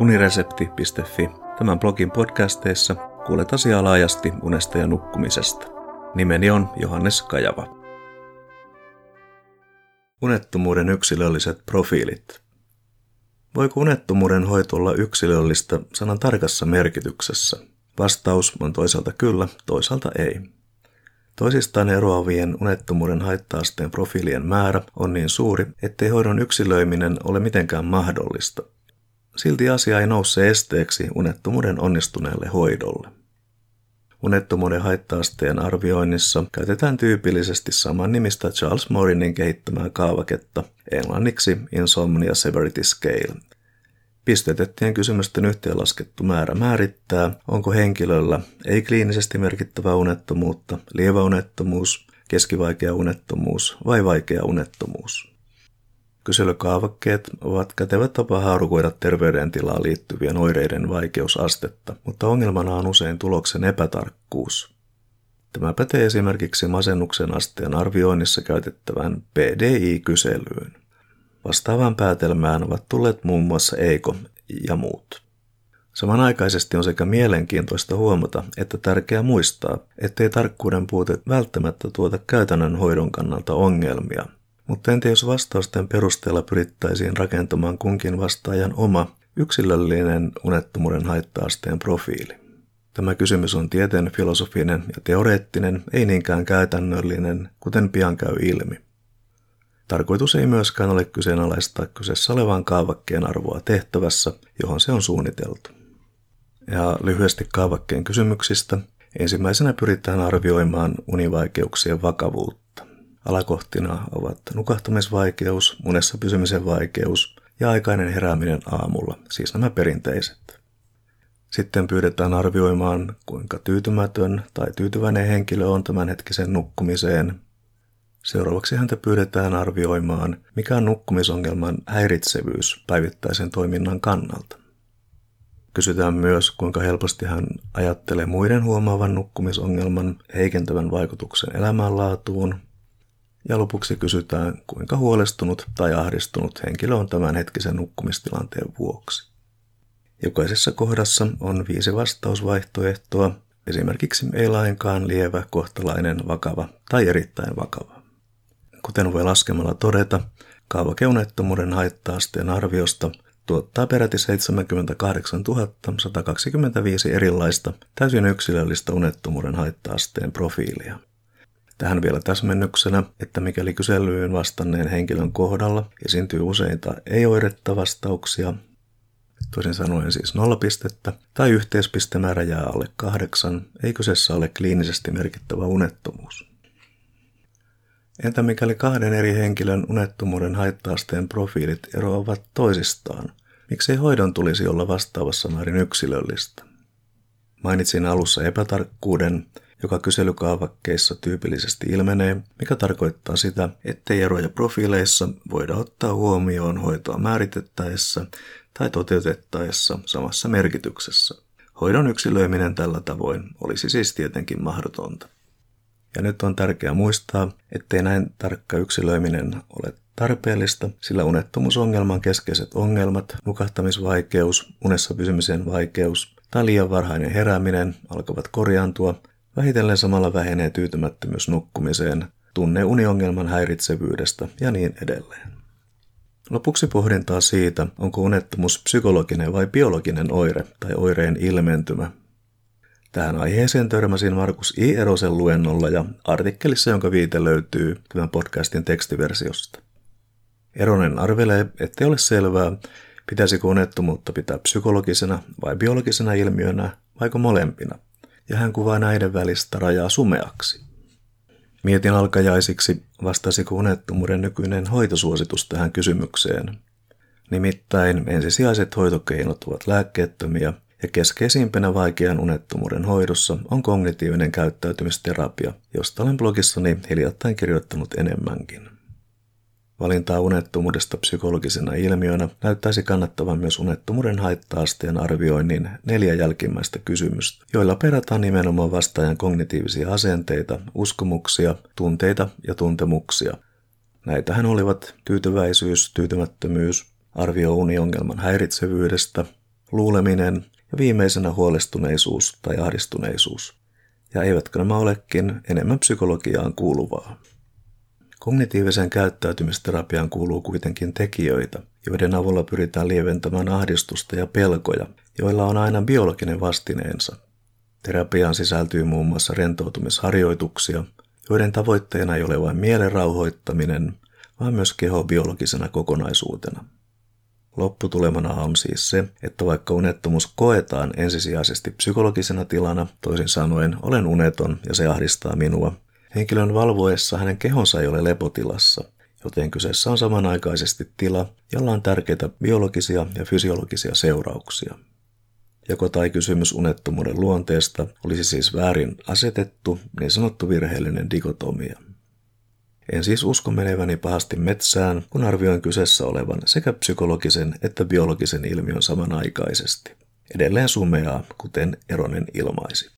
uniresepti.fi. Tämän blogin podcasteissa kuulet asiaa laajasti unesta ja nukkumisesta. Nimeni on Johannes Kajava. Unettomuuden yksilölliset profiilit. Voiko unettomuuden hoito olla yksilöllistä sanan tarkassa merkityksessä? Vastaus on toisaalta kyllä, toisaalta ei. Toisistaan eroavien unettomuuden haitta-asteen profiilien määrä on niin suuri, ettei hoidon yksilöiminen ole mitenkään mahdollista. Silti asia ei nouse esteeksi unettomuuden onnistuneelle hoidolle. Unettomuuden haitta-asteen arvioinnissa käytetään tyypillisesti saman nimistä Charles Morinin kehittämää kaavaketta, englanniksi Insomnia Severity Scale. Pistetettien kysymysten yhteenlaskettu määrä määrittää, onko henkilöllä ei-kliinisesti merkittävä unettomuutta, lievä unettomuus, keskivaikea unettomuus vai vaikea unettomuus. Kyselykaavakkeet ovat kätevä tapa haarukoida terveydentilaan liittyvien oireiden vaikeusastetta, mutta ongelmana on usein tuloksen epätarkkuus. Tämä pätee esimerkiksi masennuksen asteen arvioinnissa käytettävään PDI-kyselyyn. Vastaavaan päätelmään ovat tulleet muun muassa Eiko ja muut. Samanaikaisesti on sekä mielenkiintoista huomata että tärkeää muistaa, ettei tarkkuuden puute välttämättä tuota käytännön hoidon kannalta ongelmia – mutta entä jos vastausten perusteella pyrittäisiin rakentamaan kunkin vastaajan oma yksilöllinen unettomuuden haitta-asteen profiili? Tämä kysymys on tieteen filosofinen ja teoreettinen, ei niinkään käytännöllinen, kuten pian käy ilmi. Tarkoitus ei myöskään ole kyseenalaistaa kyseessä olevan kaavakkeen arvoa tehtävässä, johon se on suunniteltu. Ja lyhyesti kaavakkeen kysymyksistä. Ensimmäisenä pyritään arvioimaan univaikeuksien vakavuutta. Alakohtina ovat nukahtamisvaikeus, unessa pysymisen vaikeus ja aikainen herääminen aamulla, siis nämä perinteiset. Sitten pyydetään arvioimaan, kuinka tyytymätön tai tyytyväinen henkilö on tämänhetkisen nukkumiseen. Seuraavaksi häntä pyydetään arvioimaan, mikä on nukkumisongelman häiritsevyys päivittäisen toiminnan kannalta. Kysytään myös, kuinka helposti hän ajattelee muiden huomaavan nukkumisongelman heikentävän vaikutuksen elämänlaatuun ja lopuksi kysytään, kuinka huolestunut tai ahdistunut henkilö on tämän hetkisen nukkumistilanteen vuoksi. Jokaisessa kohdassa on viisi vastausvaihtoehtoa, esimerkiksi ei lainkaan lievä, kohtalainen, vakava tai erittäin vakava. Kuten voi laskemalla todeta, kaavakeunettomuuden haitta-asteen arviosta tuottaa peräti 78 125 erilaista täysin yksilöllistä unettomuuden haitta-asteen profiilia. Tähän vielä täsmennyksenä, että mikäli kyselyyn vastanneen henkilön kohdalla esiintyy useita ei-oiretta vastauksia, toisin sanoen siis nollapistettä, tai yhteispistemäärä jää alle kahdeksan, ei kyseessä ole kliinisesti merkittävä unettomuus. Entä mikäli kahden eri henkilön unettomuuden haittaasteen profiilit eroavat toisistaan? Miksei hoidon tulisi olla vastaavassa määrin yksilöllistä? Mainitsin alussa epätarkkuuden, joka kyselykaavakkeissa tyypillisesti ilmenee, mikä tarkoittaa sitä, ettei eroja profiileissa voida ottaa huomioon hoitoa määritettäessä tai toteutettaessa samassa merkityksessä. Hoidon yksilöiminen tällä tavoin olisi siis tietenkin mahdotonta. Ja nyt on tärkeää muistaa, ettei näin tarkka yksilöiminen ole tarpeellista, sillä unettomuusongelman keskeiset ongelmat, nukahtamisvaikeus, unessa pysymisen vaikeus tai liian varhainen herääminen alkavat korjaantua Vähitellen samalla vähenee tyytymättömyys nukkumiseen, tunne uniongelman häiritsevyydestä ja niin edelleen. Lopuksi pohdintaa siitä, onko unettomuus psykologinen vai biologinen oire tai oireen ilmentymä. Tähän aiheeseen törmäsin Markus I. Erosen luennolla ja artikkelissa, jonka viite löytyy tämän podcastin tekstiversiosta. Eronen arvelee, ettei ole selvää, pitäisikö unettomuutta pitää psykologisena vai biologisena ilmiönä, vaiko molempina – ja hän kuvaa näiden välistä rajaa sumeaksi. Mietin alkajaisiksi, vastasiko unettomuuden nykyinen hoitosuositus tähän kysymykseen. Nimittäin ensisijaiset hoitokeinot ovat lääkkeettömiä ja keskeisimpänä vaikean unettomuuden hoidossa on kognitiivinen käyttäytymisterapia, josta olen blogissani hiljattain kirjoittanut enemmänkin. Valintaa unettomuudesta psykologisena ilmiönä näyttäisi kannattavan myös unettomuuden haitta-asteen arvioinnin neljä jälkimmäistä kysymystä, joilla perataan nimenomaan vastaajan kognitiivisia asenteita, uskomuksia, tunteita ja tuntemuksia. Näitähän olivat tyytyväisyys, tyytymättömyys, arvio uniongelman häiritsevyydestä, luuleminen ja viimeisenä huolestuneisuus tai ahdistuneisuus. Ja eivätkö nämä olekin enemmän psykologiaan kuuluvaa? Kognitiiviseen käyttäytymisterapiaan kuuluu kuitenkin tekijöitä, joiden avulla pyritään lieventämään ahdistusta ja pelkoja, joilla on aina biologinen vastineensa. Terapiaan sisältyy muun muassa rentoutumisharjoituksia, joiden tavoitteena ei ole vain mielen rauhoittaminen, vaan myös keho biologisena kokonaisuutena. Lopputulemana on siis se, että vaikka unettomuus koetaan ensisijaisesti psykologisena tilana, toisin sanoen olen uneton ja se ahdistaa minua, henkilön valvoessa hänen kehonsa ei ole lepotilassa, joten kyseessä on samanaikaisesti tila, jolla on tärkeitä biologisia ja fysiologisia seurauksia. Joko tai kysymys unettomuuden luonteesta olisi siis väärin asetettu, niin sanottu virheellinen dikotomia. En siis usko meneväni pahasti metsään, kun arvioin kyseessä olevan sekä psykologisen että biologisen ilmiön samanaikaisesti. Edelleen sumeaa, kuten Eronen ilmaisi.